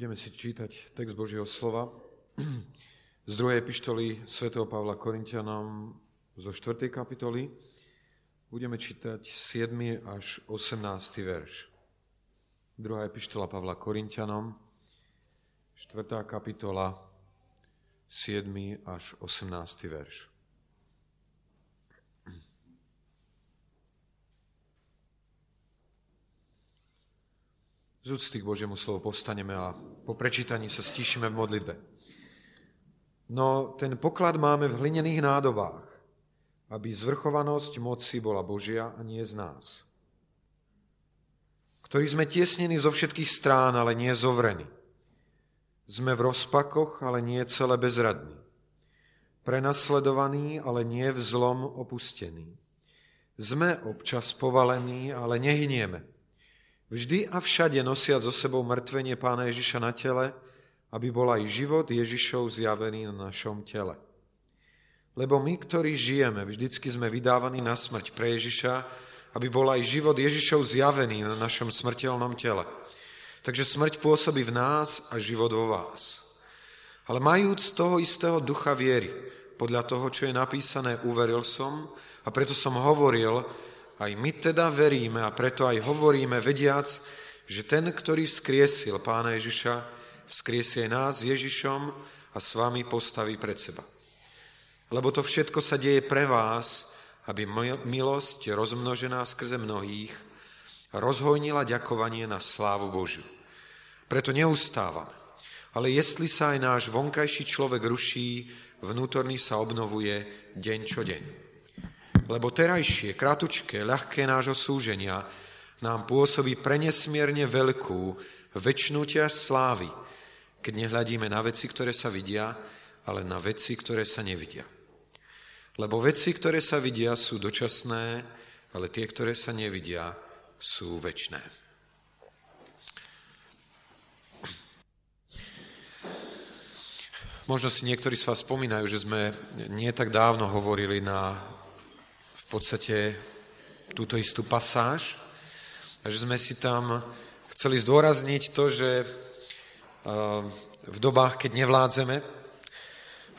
Budeme si čítať text Božieho slova z druhej epištoly sv. Pavla Korintianom zo 4. kapitoly. Budeme čítať 7. až 18. verš. Druhá epištola Pavla Korintianom, 4. kapitola, 7. až 18. verš. Z úcty k Božiemu slovu postaneme a po prečítaní sa stíšime v modlitbe. No ten poklad máme v hlinených nádobách, aby zvrchovanosť moci bola Božia a nie z nás. Ktorí sme tiesnení zo všetkých strán, ale nie zovrení. Sme v rozpakoch, ale nie celé bezradní. Prenasledovaní, ale nie v zlom opustení. Sme občas povalení, ale nehynieme Vždy a všade nosia so sebou mŕtvenie Pána Ježiša na tele, aby bol aj život Ježišov zjavený na našom tele. Lebo my, ktorí žijeme, vždycky sme vydávaní na smrť pre Ježiša, aby bol aj život Ježišov zjavený na našom smrteľnom tele. Takže smrť pôsobí v nás a život vo vás. Ale majúc toho istého ducha viery, podľa toho, čo je napísané, uveril som a preto som hovoril, aj my teda veríme a preto aj hovoríme, vediac, že ten, ktorý vzkriesil pána Ježiša, vzkriesie nás Ježišom a s vami postaví pred seba. Lebo to všetko sa deje pre vás, aby milosť rozmnožená skrze mnohých rozhojnila ďakovanie na slávu Božiu. Preto neustávame. Ale jestli sa aj náš vonkajší človek ruší, vnútorný sa obnovuje deň čo deň lebo terajšie, kratučké, ľahké nášho súženia nám pôsobí prenesmierne veľkú, väčšnú ťaž slávy, keď nehľadíme na veci, ktoré sa vidia, ale na veci, ktoré sa nevidia. Lebo veci, ktoré sa vidia, sú dočasné, ale tie, ktoré sa nevidia, sú väčšné. Možno si niektorí z vás spomínajú, že sme nie tak dávno hovorili na podstate túto istú pasáž. A že sme si tam chceli zdôrazniť to, že v dobách, keď nevládzeme,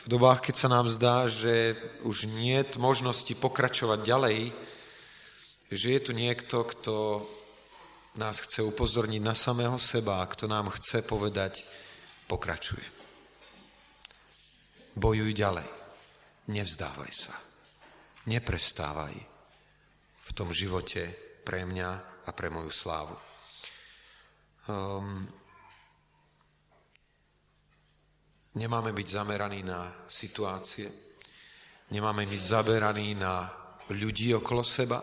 v dobách, keď sa nám zdá, že už nie je možnosti pokračovať ďalej, že je tu niekto, kto nás chce upozorniť na samého seba kto nám chce povedať, pokračuj. Bojuj ďalej. Nevzdávaj sa neprestávaj v tom živote pre mňa a pre moju slávu. Um, nemáme byť zameraní na situácie, nemáme byť zameraní na ľudí okolo seba,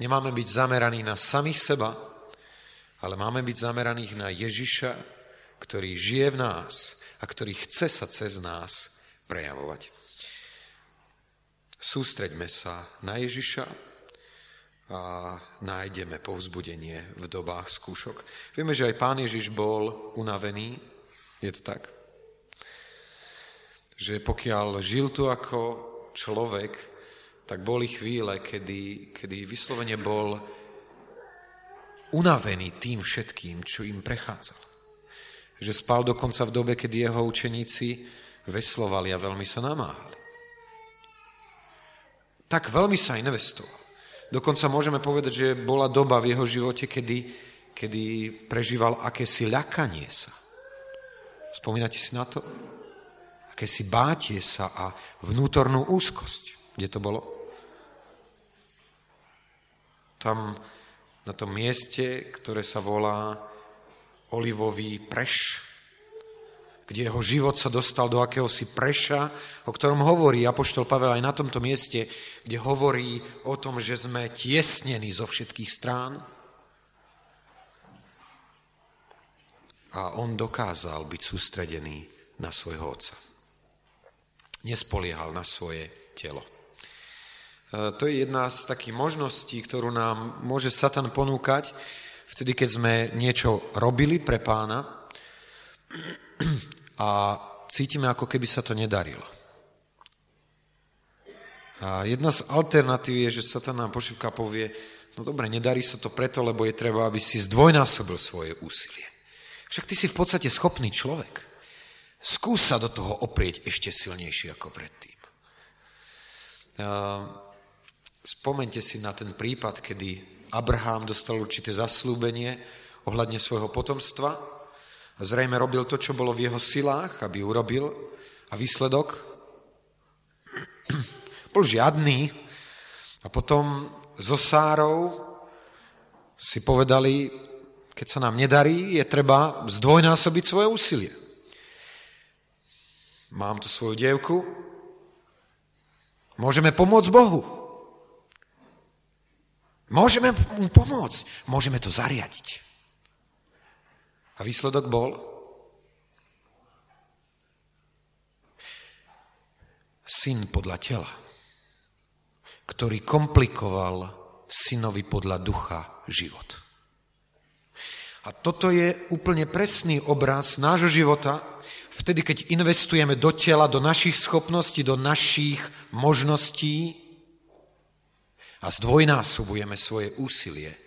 nemáme byť zameraní na samých seba, ale máme byť zameraní na Ježiša, ktorý žije v nás a ktorý chce sa cez nás prejavovať. Sústreďme sa na Ježiša a nájdeme povzbudenie v dobách skúšok. Vieme, že aj pán Ježiš bol unavený, je to tak? Že pokiaľ žil tu ako človek, tak boli chvíle, kedy, kedy vyslovene bol unavený tým všetkým, čo im prechádzal. Že spal dokonca v dobe, kedy jeho učeníci veslovali a veľmi sa namáhali tak veľmi sa investoval. Dokonca môžeme povedať, že bola doba v jeho živote, kedy, kedy prežíval akési ľakanie sa. Spomínate si na to? Akési bátie sa a vnútornú úzkosť. Kde to bolo? Tam na tom mieste, ktoré sa volá Olivový preš, kde jeho život sa dostal do akéhosi preša, o ktorom hovorí Apoštol Pavel aj na tomto mieste, kde hovorí o tom, že sme tiesnení zo všetkých strán. A on dokázal byť sústredený na svojho otca. Nespoliehal na svoje telo. E, to je jedna z takých možností, ktorú nám môže Satan ponúkať, vtedy, keď sme niečo robili pre pána a cítime, ako keby sa to nedarilo. A jedna z alternatív je, že Satan nám pošivka povie, no dobre, nedarí sa to preto, lebo je treba, aby si zdvojnásobil svoje úsilie. Však ty si v podstate schopný človek. Skús sa do toho oprieť ešte silnejšie ako predtým. Spomente si na ten prípad, kedy Abraham dostal určité zaslúbenie ohľadne svojho potomstva. Zrejme robil to, čo bolo v jeho silách, aby urobil. A výsledok bol žiadný. A potom so Sárou si povedali, keď sa nám nedarí, je treba zdvojnásobiť svoje úsilie. Mám tu svoju dievku, môžeme pomôcť Bohu. Môžeme mu pomôcť, môžeme to zariadiť. A výsledok bol? Syn podľa tela, ktorý komplikoval synovi podľa ducha život. A toto je úplne presný obraz nášho života, vtedy, keď investujeme do tela, do našich schopností, do našich možností, a zdvojnásobujeme svoje úsilie.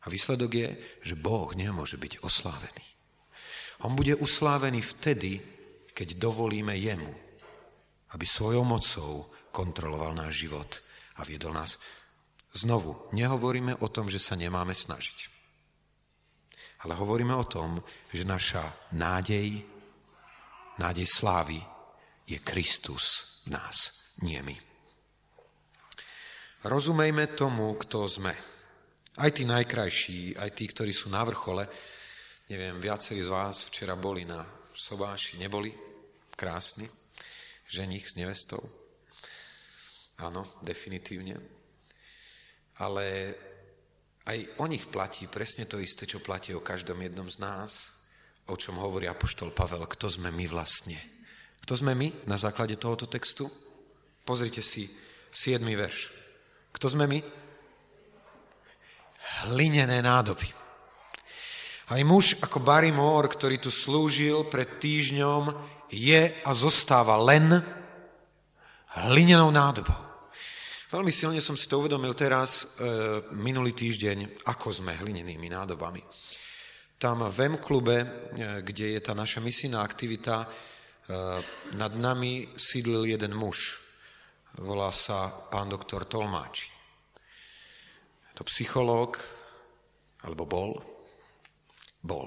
A výsledok je, že Boh nemôže byť oslávený. On bude uslávený vtedy, keď dovolíme jemu, aby svojou mocou kontroloval náš život a viedol nás. Znovu, nehovoríme o tom, že sa nemáme snažiť. Ale hovoríme o tom, že naša nádej, nádej slávy je Kristus v nás, nie my. Rozumejme tomu, kto sme. Aj tí najkrajší, aj tí, ktorí sú na vrchole. Neviem, viacerí z vás včera boli na Sobáši, neboli? Krásny. Ženich s nevestou. Áno, definitívne. Ale aj o nich platí presne to isté, čo platí o každom jednom z nás, o čom hovorí Apoštol Pavel, kto sme my vlastne. Kto sme my na základe tohoto textu? Pozrite si 7. verš. Kto sme my? Hlinené nádoby. Aj muž ako Barry Moore, ktorý tu slúžil pred týždňom, je a zostáva len hlinenou nádobou. Veľmi silne som si to uvedomil teraz, e, minulý týždeň, ako sme hlinenými nádobami. Tam v M klube, e, kde je tá naša misijná aktivita, e, nad nami sídlil jeden muž, volá sa pán doktor Tolmáči. To psychológ, alebo bol? Bol.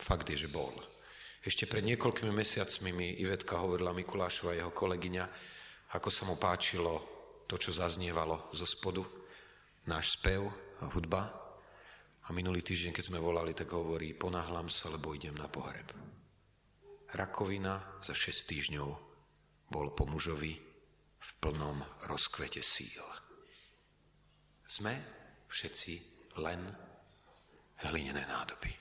Fakt je, že bol. Ešte pred niekoľkými mesiacmi mi Ivetka hovorila Mikulášova, jeho kolegyňa, ako sa mu páčilo to, čo zaznievalo zo spodu, náš spev a hudba. A minulý týždeň, keď sme volali, tak hovorí, ponáhlam sa, lebo idem na pohreb. Rakovina za 6 týždňov bol po mužovi v plnom rozkvete síl. Sme všetci len hlinené nádoby.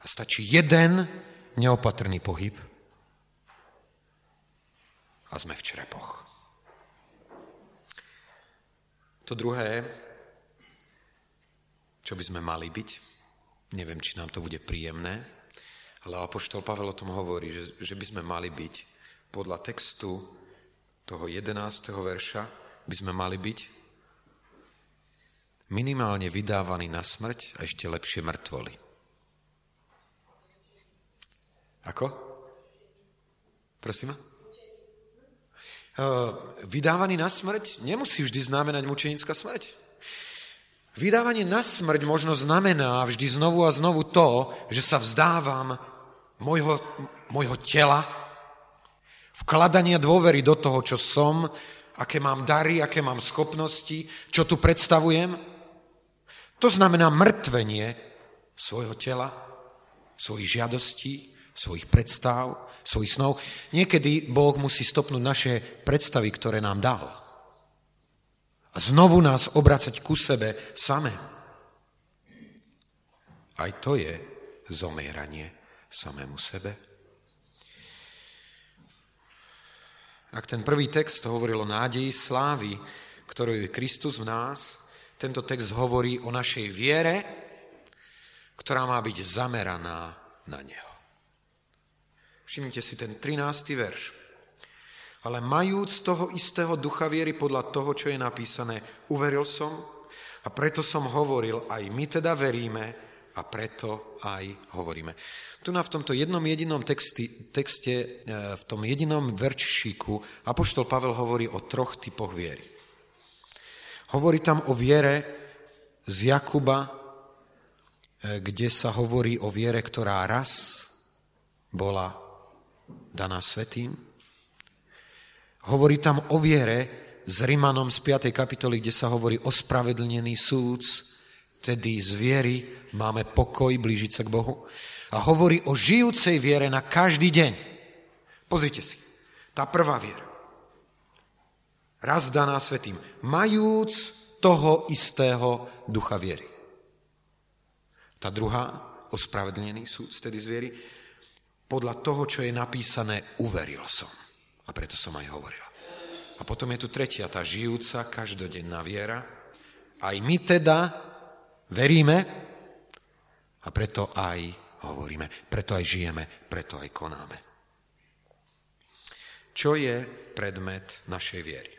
A stačí jeden neopatrný pohyb a sme v črepoch. To druhé, čo by sme mali byť, neviem, či nám to bude príjemné, ale Apoštol Pavel o tom hovorí, že, že by sme mali byť podľa textu toho 11. verša by sme mali byť minimálne vydávaní na smrť a ešte lepšie mŕtvoli. Ako? Prosím? Vydávaný na smrť nemusí vždy znamenať mučenická smrť. Vydávanie na smrť možno znamená vždy znovu a znovu to, že sa vzdávam môjho, môjho tela, vkladania dôvery do toho, čo som, aké mám dary, aké mám schopnosti, čo tu predstavujem. To znamená mrtvenie svojho tela, svojich žiadostí, svojich predstav, svojich snov. Niekedy Boh musí stopnúť naše predstavy, ktoré nám dal. A znovu nás obracať ku sebe same. Aj to je zomieranie samému sebe. Ak ten prvý text hovoril o nádeji slávy, ktorú je Kristus v nás, tento text hovorí o našej viere, ktorá má byť zameraná na Neho. Všimnite si ten 13. verš. Ale majúc toho istého ducha viery podľa toho, čo je napísané, uveril som a preto som hovoril, aj my teda veríme a preto aj hovoríme. Tu na v tomto jednom jedinom texte, texte, v tom jedinom veršiku Apoštol Pavel hovorí o troch typoch viery. Hovorí tam o viere z Jakuba, e, kde sa hovorí o viere, ktorá raz bola daná svetým. Hovorí tam o viere s Rimanom z 5. kapitoly, kde sa hovorí o spravedlnený súd, tedy z viery máme pokoj blížiť sa k Bohu. A hovorí o žijúcej viere na každý deň. Pozrite si, tá prvá viera. Raz daná svetým, majúc toho istého ducha viery. Tá druhá, ospravedlnený súd tedy z viery, podľa toho, čo je napísané, uveril som. A preto som aj hovoril. A potom je tu tretia, tá žijúca, každodenná viera. Aj my teda veríme a preto aj hovoríme, preto aj žijeme, preto aj konáme. Čo je predmet našej viery?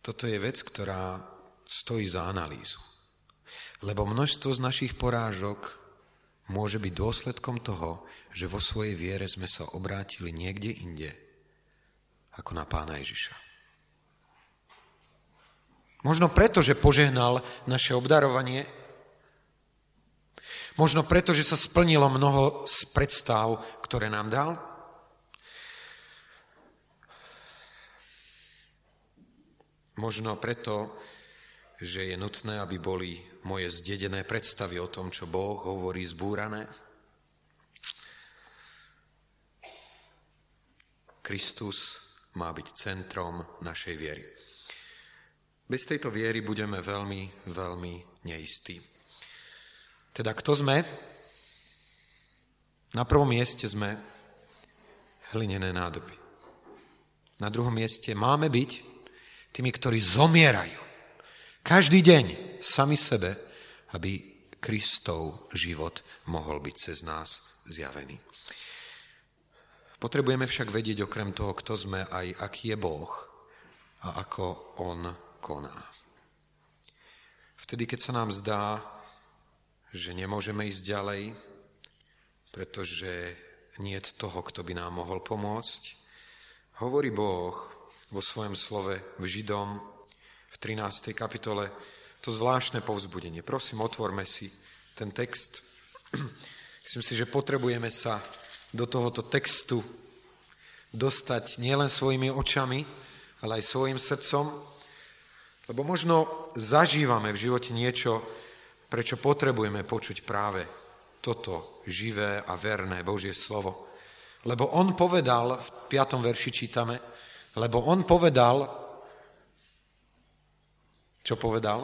Toto je vec, ktorá stojí za analýzu. Lebo množstvo z našich porážok môže byť dôsledkom toho, že vo svojej viere sme sa obrátili niekde inde, ako na pána Ježiša. Možno preto, že požehnal naše obdarovanie, možno preto, že sa splnilo mnoho z predstav, ktoré nám dal, možno preto, že je nutné, aby boli moje zdedené predstavy o tom, čo Boh hovorí, zbúrané, Kristus má byť centrom našej viery. Bez tejto viery budeme veľmi, veľmi neistí. Teda kto sme? Na prvom mieste sme hlinené nádoby. Na druhom mieste máme byť tými, ktorí zomierajú. Každý deň sami sebe, aby Kristov život mohol byť cez nás zjavený. Potrebujeme však vedieť okrem toho, kto sme, aj aký je Boh a ako On koná. Vtedy, keď sa nám zdá, že nemôžeme ísť ďalej, pretože nie je toho, kto by nám mohol pomôcť, hovorí Boh vo svojom slove v Židom v 13. kapitole to zvláštne povzbudenie. Prosím, otvorme si ten text. Myslím si, že potrebujeme sa do tohoto textu dostať nielen svojimi očami, ale aj svojim srdcom, lebo možno zažívame v živote niečo, prečo potrebujeme počuť práve toto živé a verné Božie slovo. Lebo on povedal, v 5. verši čítame, lebo on povedal, čo povedal?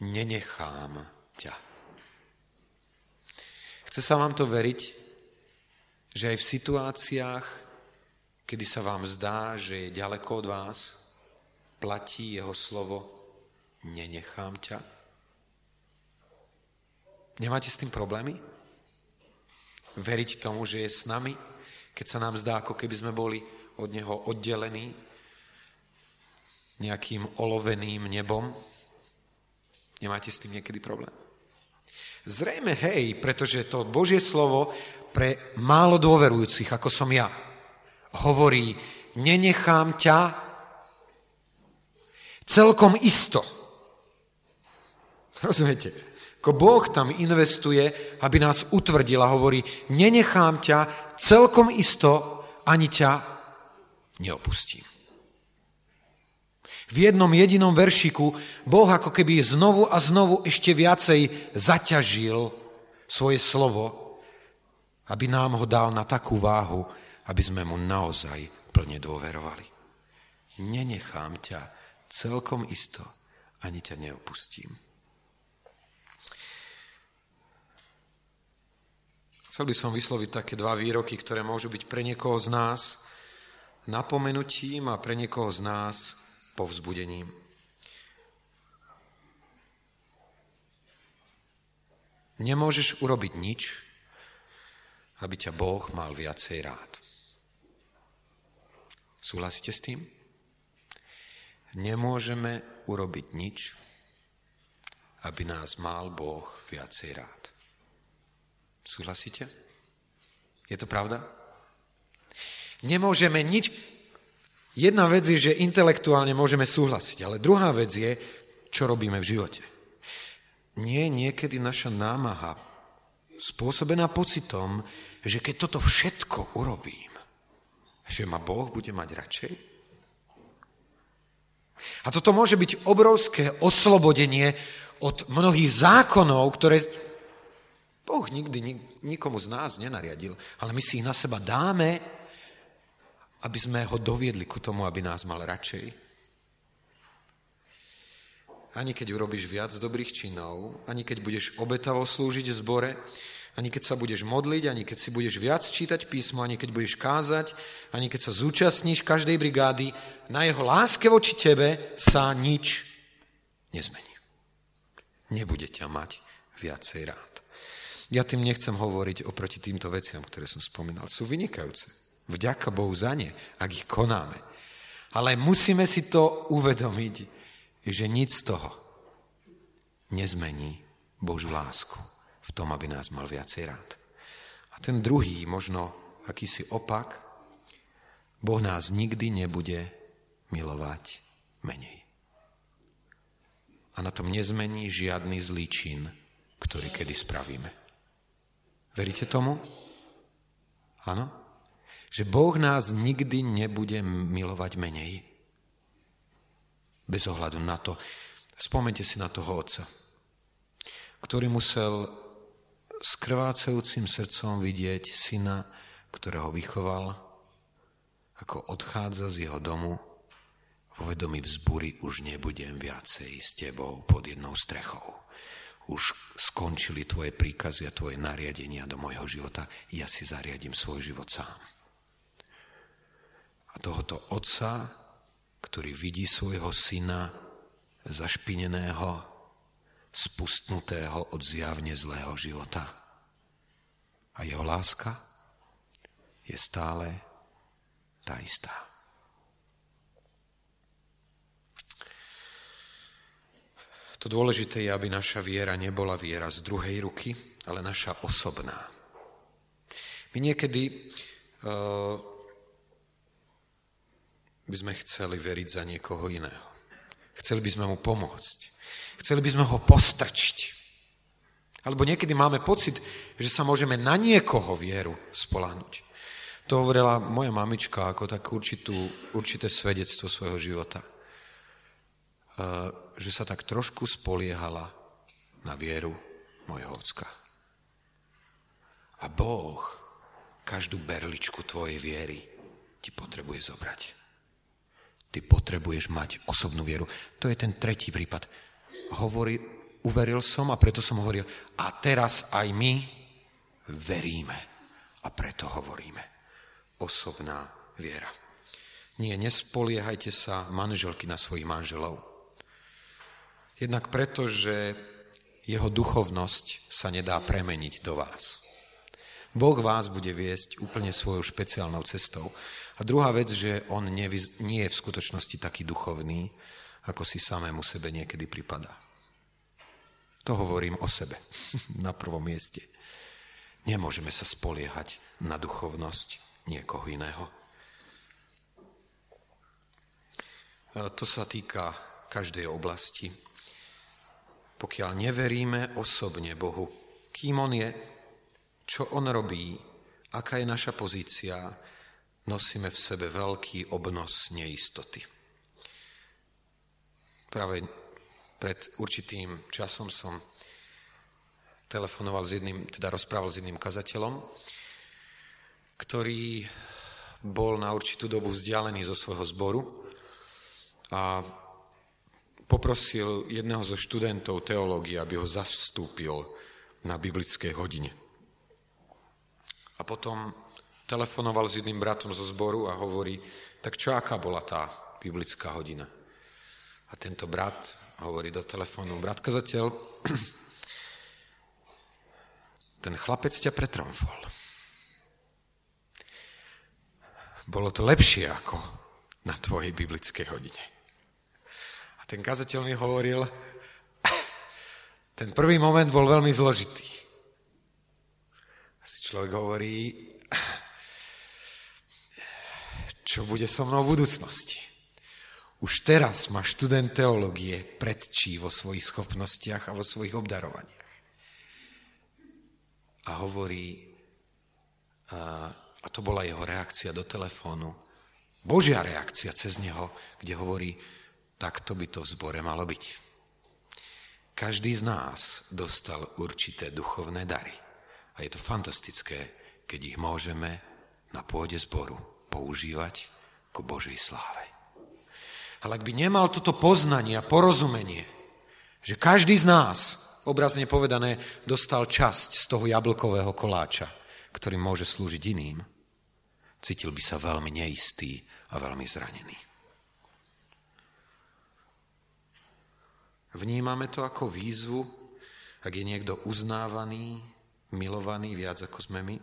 Nenechám ťa. Chce sa vám to veriť, že aj v situáciách, kedy sa vám zdá, že je ďaleko od vás, platí jeho slovo nenechám ťa? Nemáte s tým problémy? Veriť tomu, že je s nami, keď sa nám zdá, ako keby sme boli od neho oddelení nejakým oloveným nebom? Nemáte s tým niekedy problém? Zrejme hej, pretože to Božie slovo pre málo dôverujúcich, ako som ja, hovorí, nenechám ťa celkom isto. Rozumiete? Ako Boh tam investuje, aby nás utvrdil a hovorí, nenechám ťa celkom isto, ani ťa neopustím v jednom jedinom veršiku Boh ako keby znovu a znovu ešte viacej zaťažil svoje slovo, aby nám ho dal na takú váhu, aby sme mu naozaj plne dôverovali. Nenechám ťa celkom isto, ani ťa neopustím. Chcel by som vysloviť také dva výroky, ktoré môžu byť pre niekoho z nás napomenutím a pre niekoho z nás povzbudením. Nemôžeš urobiť nič, aby ťa Boh mal viacej rád. Súhlasíte s tým? Nemôžeme urobiť nič, aby nás mal Boh viacej rád. Súhlasíte? Je to pravda? Nemôžeme nič... Jedna vec je, že intelektuálne môžeme súhlasiť, ale druhá vec je, čo robíme v živote. Nie niekedy naša námaha spôsobená pocitom, že keď toto všetko urobím, že ma Boh bude mať radšej? A toto môže byť obrovské oslobodenie od mnohých zákonov, ktoré Boh nikdy nikomu z nás nenariadil, ale my si ich na seba dáme, aby sme ho doviedli ku tomu, aby nás mal radšej. Ani keď urobíš viac dobrých činov, ani keď budeš obetavo slúžiť v zbore, ani keď sa budeš modliť, ani keď si budeš viac čítať písmo, ani keď budeš kázať, ani keď sa zúčastníš každej brigády, na jeho láske voči tebe sa nič nezmení nebude ťa mať viacej rád. Ja tým nechcem hovoriť oproti týmto veciam, ktoré som spomínal. Sú vynikajúce. Vďaka Bohu za ne, ak ich konáme. Ale musíme si to uvedomiť, že nic z toho nezmení Božú lásku v tom, aby nás mal viacej rád. A ten druhý, možno akýsi opak, Boh nás nikdy nebude milovať menej a na tom nezmení žiadny zlý čin, ktorý kedy spravíme. Veríte tomu? Áno? Že Boh nás nikdy nebude milovať menej. Bez ohľadu na to. Spomente si na toho otca, ktorý musel s krvácajúcim srdcom vidieť syna, ktorého vychoval, ako odchádza z jeho domu vo vedomí vzbury už nebudem viacej s tebou pod jednou strechou. Už skončili tvoje príkazy a tvoje nariadenia do môjho života. Ja si zariadím svoj život sám. A tohoto otca, ktorý vidí svojho syna zašpineného, spustnutého od zjavne zlého života. A jeho láska je stále tá istá. To dôležité je, aby naša viera nebola viera z druhej ruky, ale naša osobná. My niekedy uh, by sme chceli veriť za niekoho iného. Chceli by sme mu pomôcť. Chceli by sme ho postrčiť. Alebo niekedy máme pocit, že sa môžeme na niekoho vieru spolahnuť. To hovorila moja mamička ako tak určitú, určité svedectvo svojho života. Že sa tak trošku spoliehala na vieru mojho ocka. A Boh každú berličku tvojej viery ti potrebuje zobrať. Ty potrebuješ mať osobnú vieru. To je ten tretí prípad. Hovorí, uveril som a preto som hovoril, a teraz aj my veríme a preto hovoríme. Osobná viera. Nie, nespoliehajte sa manželky na svojich manželov Jednak preto, že jeho duchovnosť sa nedá premeniť do vás. Boh vás bude viesť úplne svojou špeciálnou cestou. A druhá vec, že on nie je v skutočnosti taký duchovný, ako si samému sebe niekedy pripadá. To hovorím o sebe na prvom mieste. Nemôžeme sa spoliehať na duchovnosť niekoho iného. To sa týka každej oblasti pokiaľ neveríme osobne Bohu, kým On je, čo On robí, aká je naša pozícia, nosíme v sebe veľký obnos neistoty. Práve pred určitým časom som telefonoval s jedným, teda rozprával s jedným kazateľom, ktorý bol na určitú dobu vzdialený zo svojho zboru a poprosil jedného zo študentov teológie, aby ho zastúpil na biblickej hodine. A potom telefonoval s jedným bratom zo zboru a hovorí, tak čo, aká bola tá biblická hodina? A tento brat hovorí do telefónu, brat kazateľ, ten chlapec ťa pretromfol. Bolo to lepšie ako na tvojej biblickej hodine. Ten kazateľ mi hovoril, ten prvý moment bol veľmi zložitý. Si človek hovorí, čo bude so mnou v budúcnosti. Už teraz má študent teológie predčí vo svojich schopnostiach a vo svojich obdarovaniach. A hovorí, a, a to bola jeho reakcia do telefónu, Božia reakcia cez neho, kde hovorí, takto by to v zbore malo byť. Každý z nás dostal určité duchovné dary. A je to fantastické, keď ich môžeme na pôde zboru používať ku Božej sláve. Ale ak by nemal toto poznanie a porozumenie, že každý z nás, obrazne povedané, dostal časť z toho jablkového koláča, ktorý môže slúžiť iným, cítil by sa veľmi neistý a veľmi zranený. Vnímame to ako výzvu, ak je niekto uznávaný, milovaný viac ako sme my?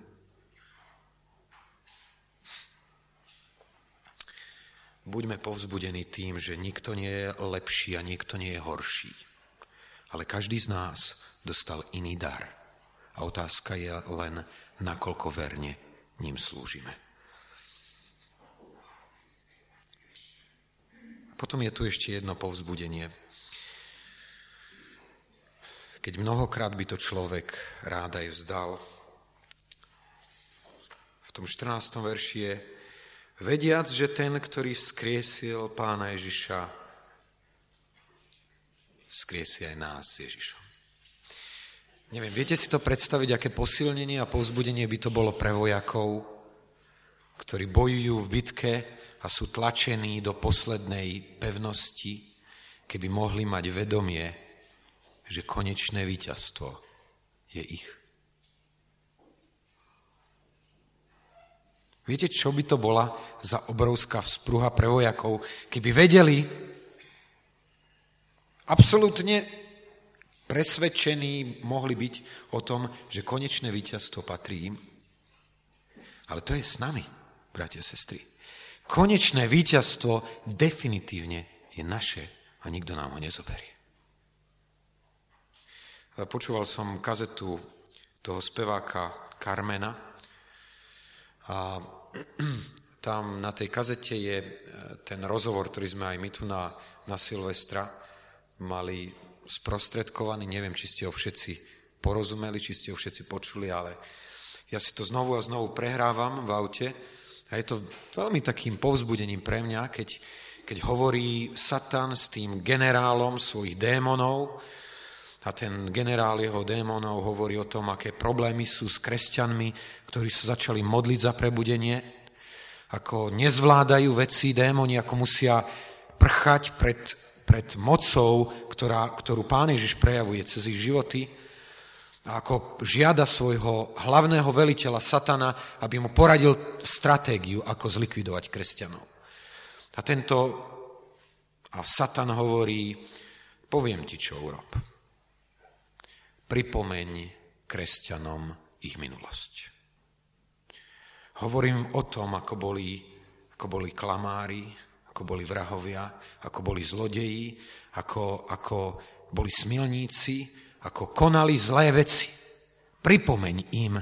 Buďme povzbudení tým, že nikto nie je lepší a nikto nie je horší. Ale každý z nás dostal iný dar. A otázka je len, nakoľko verne ním slúžime. Potom je tu ešte jedno povzbudenie. Keď mnohokrát by to človek rád aj vzdal. V tom 14. verši je, vediac, že ten, ktorý vzkriesil pána Ježiša, vzkriesi aj nás Ježišom. Neviem, viete si to predstaviť, aké posilnenie a povzbudenie by to bolo pre vojakov, ktorí bojujú v bitke a sú tlačení do poslednej pevnosti, keby mohli mať vedomie, že konečné víťazstvo je ich. Viete, čo by to bola za obrovská vzpruha pre vojakov, keby vedeli, absolútne presvedčení mohli byť o tom, že konečné víťazstvo patrí im. Ale to je s nami, bratia a sestry. Konečné víťazstvo definitívne je naše a nikto nám ho nezoberie. Počúval som kazetu toho speváka Carmena a tam na tej kazete je e, ten rozhovor, ktorý sme aj my tu na, na Silvestra mali sprostredkovaný. Neviem, či ste ho všetci porozumeli, či ste ho všetci počuli, ale ja si to znovu a znovu prehrávam v aute a je to veľmi takým povzbudením pre mňa, keď, keď hovorí Satan s tým generálom svojich démonov a ten generál jeho démonov hovorí o tom, aké problémy sú s kresťanmi, ktorí sa začali modliť za prebudenie, ako nezvládajú veci démoni, ako musia prchať pred, pred mocou, ktorá, ktorú pán Ježiš prejavuje cez ich životy a ako žiada svojho hlavného veliteľa Satana, aby mu poradil stratégiu, ako zlikvidovať kresťanov. A tento a Satan hovorí, poviem ti, čo urob. Pripomeň kresťanom ich minulosť. Hovorím o tom, ako boli, ako boli klamári, ako boli vrahovia, ako boli zlodeji, ako, ako boli smilníci, ako konali zlé veci. Pripomeň im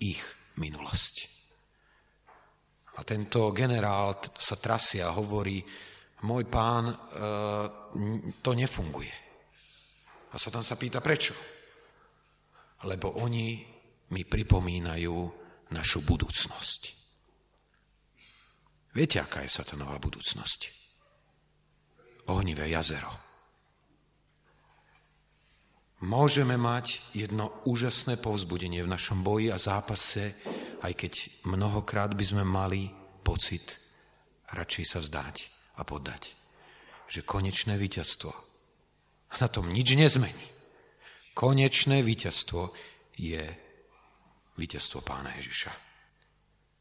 ich minulosť. A tento generál sa trasie a hovorí, môj pán, e, to nefunguje. A sa tam sa pýta, prečo? Lebo oni mi pripomínajú našu budúcnosť. Viete, aká je satanová budúcnosť? Ohnivé jazero môžeme mať jedno úžasné povzbudenie v našom boji a zápase, aj keď mnohokrát by sme mali pocit radšej sa vzdať a poddať. Že konečné víťazstvo, na tom nič nezmení, konečné víťazstvo je víťazstvo Pána Ježiša.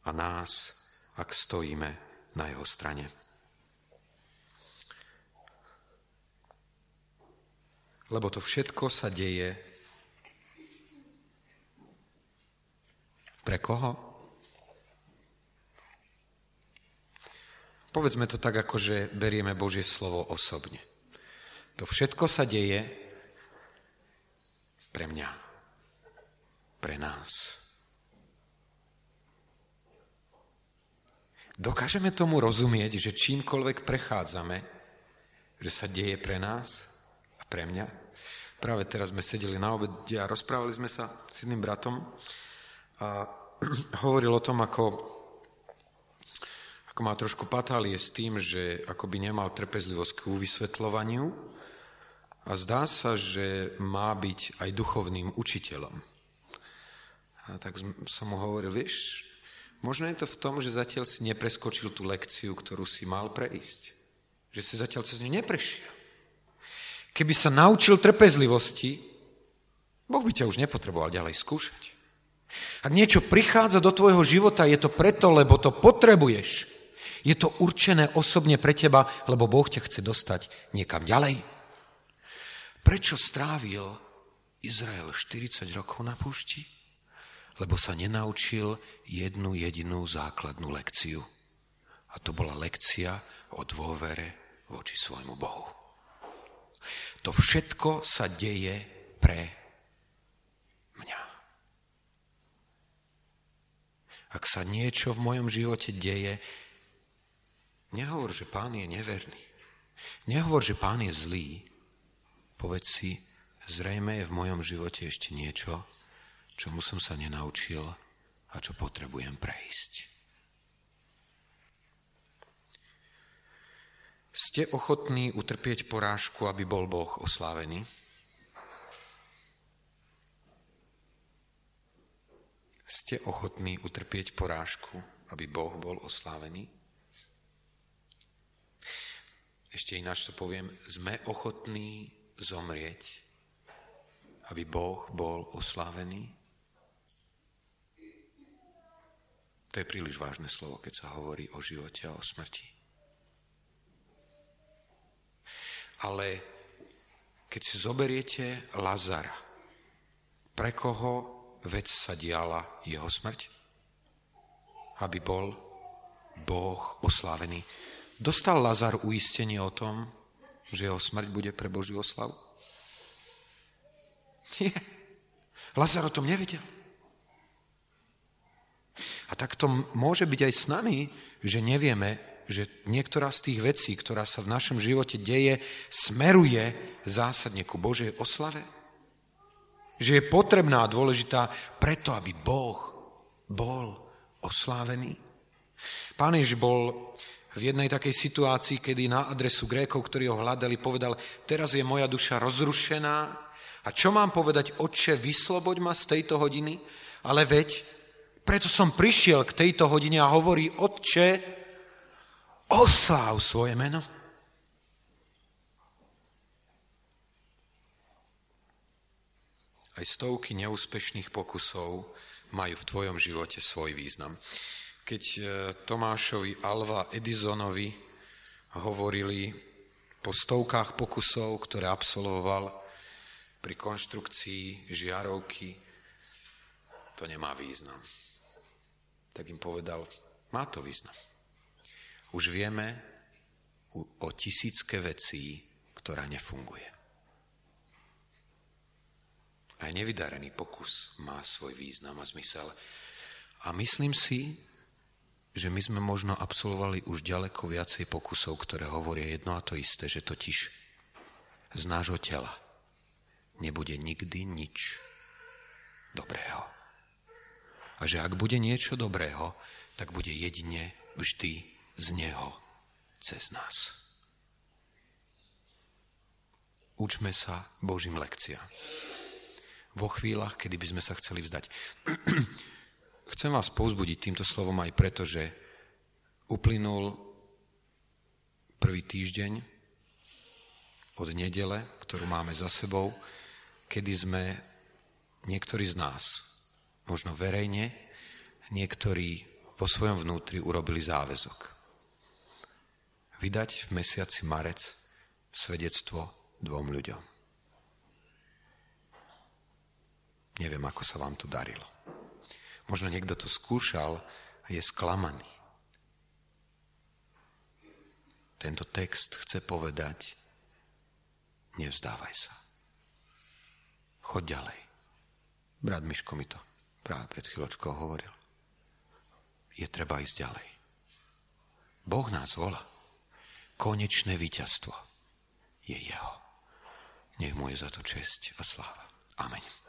A nás, ak stojíme na jeho strane. lebo to všetko sa deje pre koho? Povedzme to tak, ako že berieme Božie slovo osobne. To všetko sa deje pre mňa, pre nás. Dokážeme tomu rozumieť, že čímkoľvek prechádzame, že sa deje pre nás a pre mňa. Práve teraz sme sedeli na obede a rozprávali sme sa s jedným bratom a hovoril o tom, ako, ako má trošku patálie s tým, že ako by nemal trpezlivosť k vysvetľovaniu a zdá sa, že má byť aj duchovným učiteľom. A tak som mu hovoril, vieš, Možno je to v tom, že zatiaľ si nepreskočil tú lekciu, ktorú si mal prejsť. Že si zatiaľ cez ňu neprešiel. Keby sa naučil trpezlivosti, Boh by ťa už nepotreboval ďalej skúšať. Ak niečo prichádza do tvojho života, je to preto, lebo to potrebuješ. Je to určené osobne pre teba, lebo Boh ťa chce dostať niekam ďalej. Prečo strávil Izrael 40 rokov na púšti? lebo sa nenaučil jednu jedinú základnú lekciu. A to bola lekcia o dôvere voči svojmu Bohu. To všetko sa deje pre mňa. Ak sa niečo v mojom živote deje, nehovor, že pán je neverný. Nehovor, že pán je zlý. Povedz si, zrejme je v mojom živote ešte niečo, čomu som sa nenaučil a čo potrebujem prejsť. Ste ochotní utrpieť porážku, aby bol Boh oslávený? Ste ochotní utrpieť porážku, aby Boh bol oslávený? Ešte ináč to poviem, sme ochotní zomrieť, aby Boh bol oslávený? To je príliš vážne slovo, keď sa hovorí o živote a o smrti. Ale keď si zoberiete Lazara, pre koho vec sa diala jeho smrť? Aby bol Boh oslávený. Dostal Lazar uistenie o tom, že jeho smrť bude pre Božiu oslavu? Nie. Lazar o tom nevedel. A tak to môže byť aj s nami, že nevieme, že niektorá z tých vecí, ktorá sa v našom živote deje, smeruje zásadne ku Božej oslave. Že je potrebná a dôležitá preto, aby Boh bol oslávený. Pán Ježiš bol v jednej takej situácii, kedy na adresu Grékov, ktorí ho hľadali, povedal, teraz je moja duša rozrušená a čo mám povedať, oče, vysloboď ma z tejto hodiny, ale veď preto som prišiel k tejto hodine a hovorí, Otče, osláv svoje meno. Aj stovky neúspešných pokusov majú v tvojom živote svoj význam. Keď e, Tomášovi Alva Edisonovi hovorili po stovkách pokusov, ktoré absolvoval pri konštrukcii žiarovky, to nemá význam tak im povedal, má to význam. Už vieme o tisícke vecí, ktorá nefunguje. Aj nevydarený pokus má svoj význam a zmysel. A myslím si, že my sme možno absolvovali už ďaleko viacej pokusov, ktoré hovoria jedno a to isté, že totiž z nášho tela nebude nikdy nič dobrého a že ak bude niečo dobrého, tak bude jedine vždy z Neho cez nás. Učme sa Božím lekciám. Vo chvíľach, kedy by sme sa chceli vzdať. Chcem vás povzbudiť týmto slovom aj preto, že uplynul prvý týždeň od nedele, ktorú máme za sebou, kedy sme niektorí z nás možno verejne, niektorí vo svojom vnútri urobili záväzok. Vydať v mesiaci marec svedectvo dvom ľuďom. Neviem, ako sa vám to darilo. Možno niekto to skúšal a je sklamaný. Tento text chce povedať, nevzdávaj sa. Choď ďalej. Brat Miško mi to práve pred chvíľočkou hovoril. Je treba ísť ďalej. Boh nás volá. Konečné víťazstvo je jeho. Nech mu je za to česť a sláva. Amen.